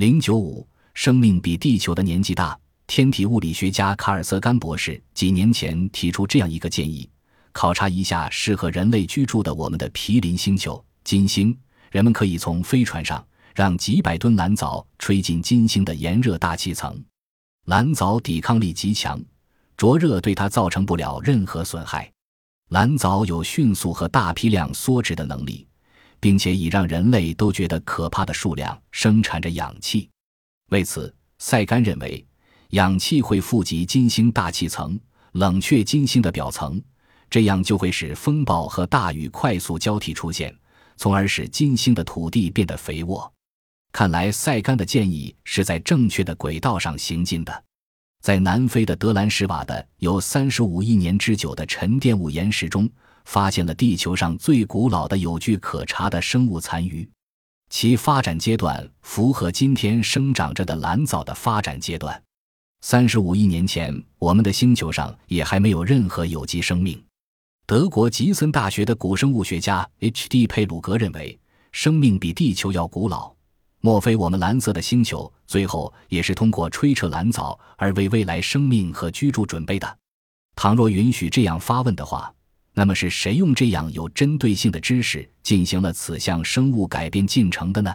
零九五，生命比地球的年纪大。天体物理学家卡尔瑟甘博士几年前提出这样一个建议：考察一下适合人类居住的我们的毗邻星球金星。人们可以从飞船上让几百吨蓝藻吹进金星的炎热大气层，蓝藻抵抗力极强，灼热对它造成不了任何损害。蓝藻有迅速和大批量缩脂的能力，并且以让人类都觉得可怕的数量生产着氧气。为此，塞甘认为。氧气会富集金星大气层，冷却金星的表层，这样就会使风暴和大雨快速交替出现，从而使金星的土地变得肥沃。看来塞甘的建议是在正确的轨道上行进的。在南非的德兰什瓦的有三十五亿年之久的沉淀物岩石中，发现了地球上最古老的有据可查的生物残余，其发展阶段符合今天生长着的蓝藻的发展阶段。三十五亿年前，我们的星球上也还没有任何有机生命。德国吉森大学的古生物学家 H.D. 佩鲁格认为，生命比地球要古老。莫非我们蓝色的星球最后也是通过吹彻蓝藻而为未来生命和居住准备的？倘若允许这样发问的话，那么是谁用这样有针对性的知识进行了此项生物改变进程的呢？